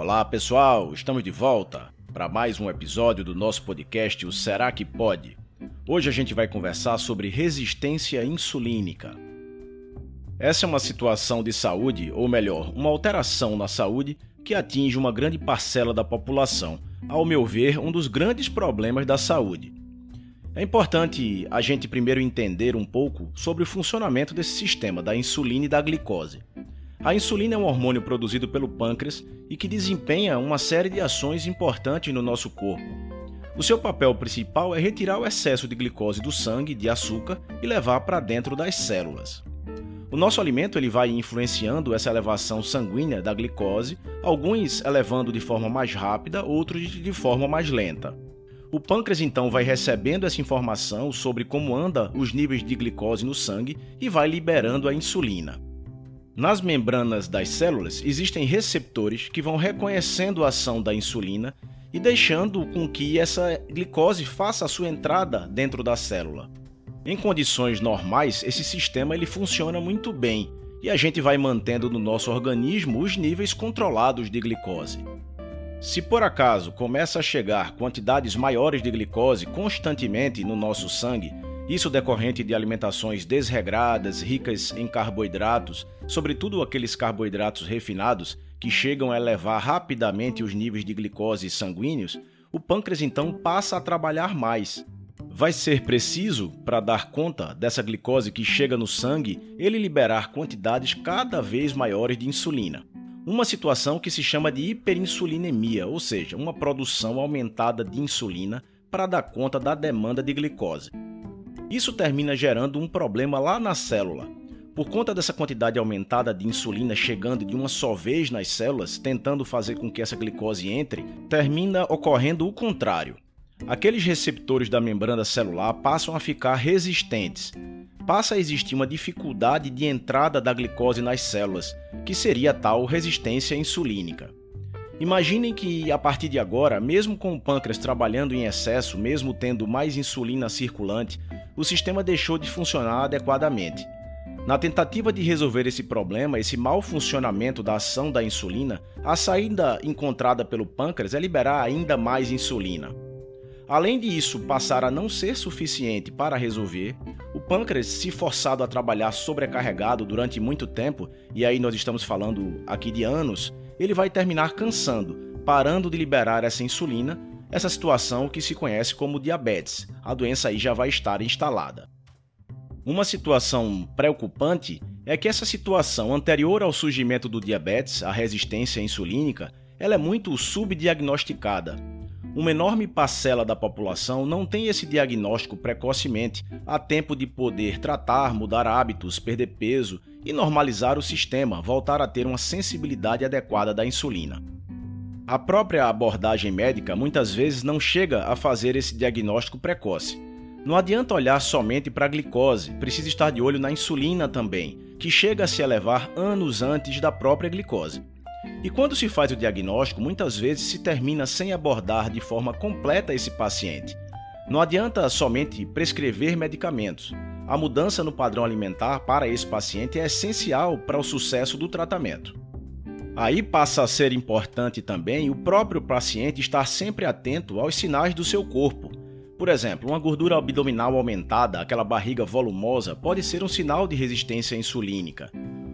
Olá pessoal, estamos de volta para mais um episódio do nosso podcast O Será que Pode? Hoje a gente vai conversar sobre resistência insulínica. Essa é uma situação de saúde, ou melhor, uma alteração na saúde que atinge uma grande parcela da população, ao meu ver, um dos grandes problemas da saúde. É importante a gente primeiro entender um pouco sobre o funcionamento desse sistema da insulina e da glicose. A insulina é um hormônio produzido pelo pâncreas e que desempenha uma série de ações importantes no nosso corpo. O seu papel principal é retirar o excesso de glicose do sangue, de açúcar, e levar para dentro das células. O nosso alimento ele vai influenciando essa elevação sanguínea da glicose, alguns elevando de forma mais rápida, outros de forma mais lenta. O pâncreas então vai recebendo essa informação sobre como anda os níveis de glicose no sangue e vai liberando a insulina. Nas membranas das células existem receptores que vão reconhecendo a ação da insulina e deixando com que essa glicose faça a sua entrada dentro da célula. Em condições normais, esse sistema ele funciona muito bem e a gente vai mantendo no nosso organismo os níveis controlados de glicose. Se por acaso começa a chegar quantidades maiores de glicose constantemente no nosso sangue, isso decorrente de alimentações desregradas, ricas em carboidratos, sobretudo aqueles carboidratos refinados que chegam a elevar rapidamente os níveis de glicose sanguíneos, o pâncreas então passa a trabalhar mais. Vai ser preciso, para dar conta dessa glicose que chega no sangue, ele liberar quantidades cada vez maiores de insulina. Uma situação que se chama de hiperinsulinemia, ou seja, uma produção aumentada de insulina para dar conta da demanda de glicose. Isso termina gerando um problema lá na célula. Por conta dessa quantidade aumentada de insulina chegando de uma só vez nas células, tentando fazer com que essa glicose entre, termina ocorrendo o contrário. Aqueles receptores da membrana celular passam a ficar resistentes. Passa a existir uma dificuldade de entrada da glicose nas células, que seria a tal resistência insulínica. Imaginem que a partir de agora, mesmo com o pâncreas trabalhando em excesso, mesmo tendo mais insulina circulante, o sistema deixou de funcionar adequadamente. Na tentativa de resolver esse problema, esse mau funcionamento da ação da insulina, a saída encontrada pelo pâncreas é liberar ainda mais insulina. Além disso passar a não ser suficiente para resolver, o pâncreas, se forçado a trabalhar sobrecarregado durante muito tempo, e aí nós estamos falando aqui de anos, ele vai terminar cansando, parando de liberar essa insulina essa situação que se conhece como diabetes. A doença aí já vai estar instalada. Uma situação preocupante é que essa situação anterior ao surgimento do diabetes, a resistência insulínica, ela é muito subdiagnosticada. Uma enorme parcela da população não tem esse diagnóstico precocemente, a tempo de poder tratar, mudar hábitos, perder peso e normalizar o sistema, voltar a ter uma sensibilidade adequada da insulina. A própria abordagem médica muitas vezes não chega a fazer esse diagnóstico precoce. Não adianta olhar somente para a glicose, precisa estar de olho na insulina também, que chega a se elevar anos antes da própria glicose. E quando se faz o diagnóstico, muitas vezes se termina sem abordar de forma completa esse paciente. Não adianta somente prescrever medicamentos. A mudança no padrão alimentar para esse paciente é essencial para o sucesso do tratamento. Aí passa a ser importante também o próprio paciente estar sempre atento aos sinais do seu corpo. Por exemplo, uma gordura abdominal aumentada, aquela barriga volumosa, pode ser um sinal de resistência insulínica.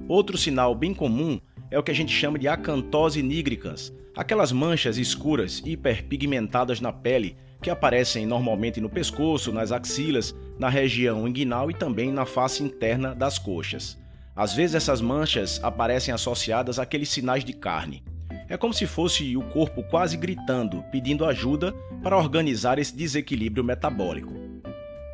Outro sinal bem comum é o que a gente chama de acantose nigricans, aquelas manchas escuras hiperpigmentadas na pele que aparecem normalmente no pescoço, nas axilas, na região inguinal e também na face interna das coxas. Às vezes essas manchas aparecem associadas àqueles sinais de carne. É como se fosse o corpo quase gritando, pedindo ajuda para organizar esse desequilíbrio metabólico.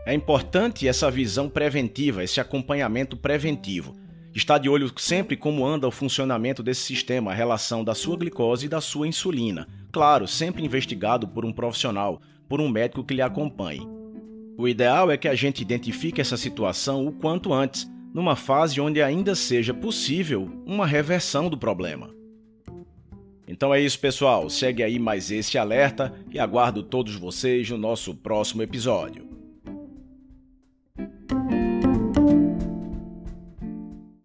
É importante essa visão preventiva, esse acompanhamento preventivo. Estar de olho sempre como anda o funcionamento desse sistema, a relação da sua glicose e da sua insulina. Claro, sempre investigado por um profissional, por um médico que lhe acompanhe. O ideal é que a gente identifique essa situação o quanto antes, numa fase onde ainda seja possível uma reversão do problema. Então é isso, pessoal. Segue aí mais esse alerta e aguardo todos vocês no nosso próximo episódio.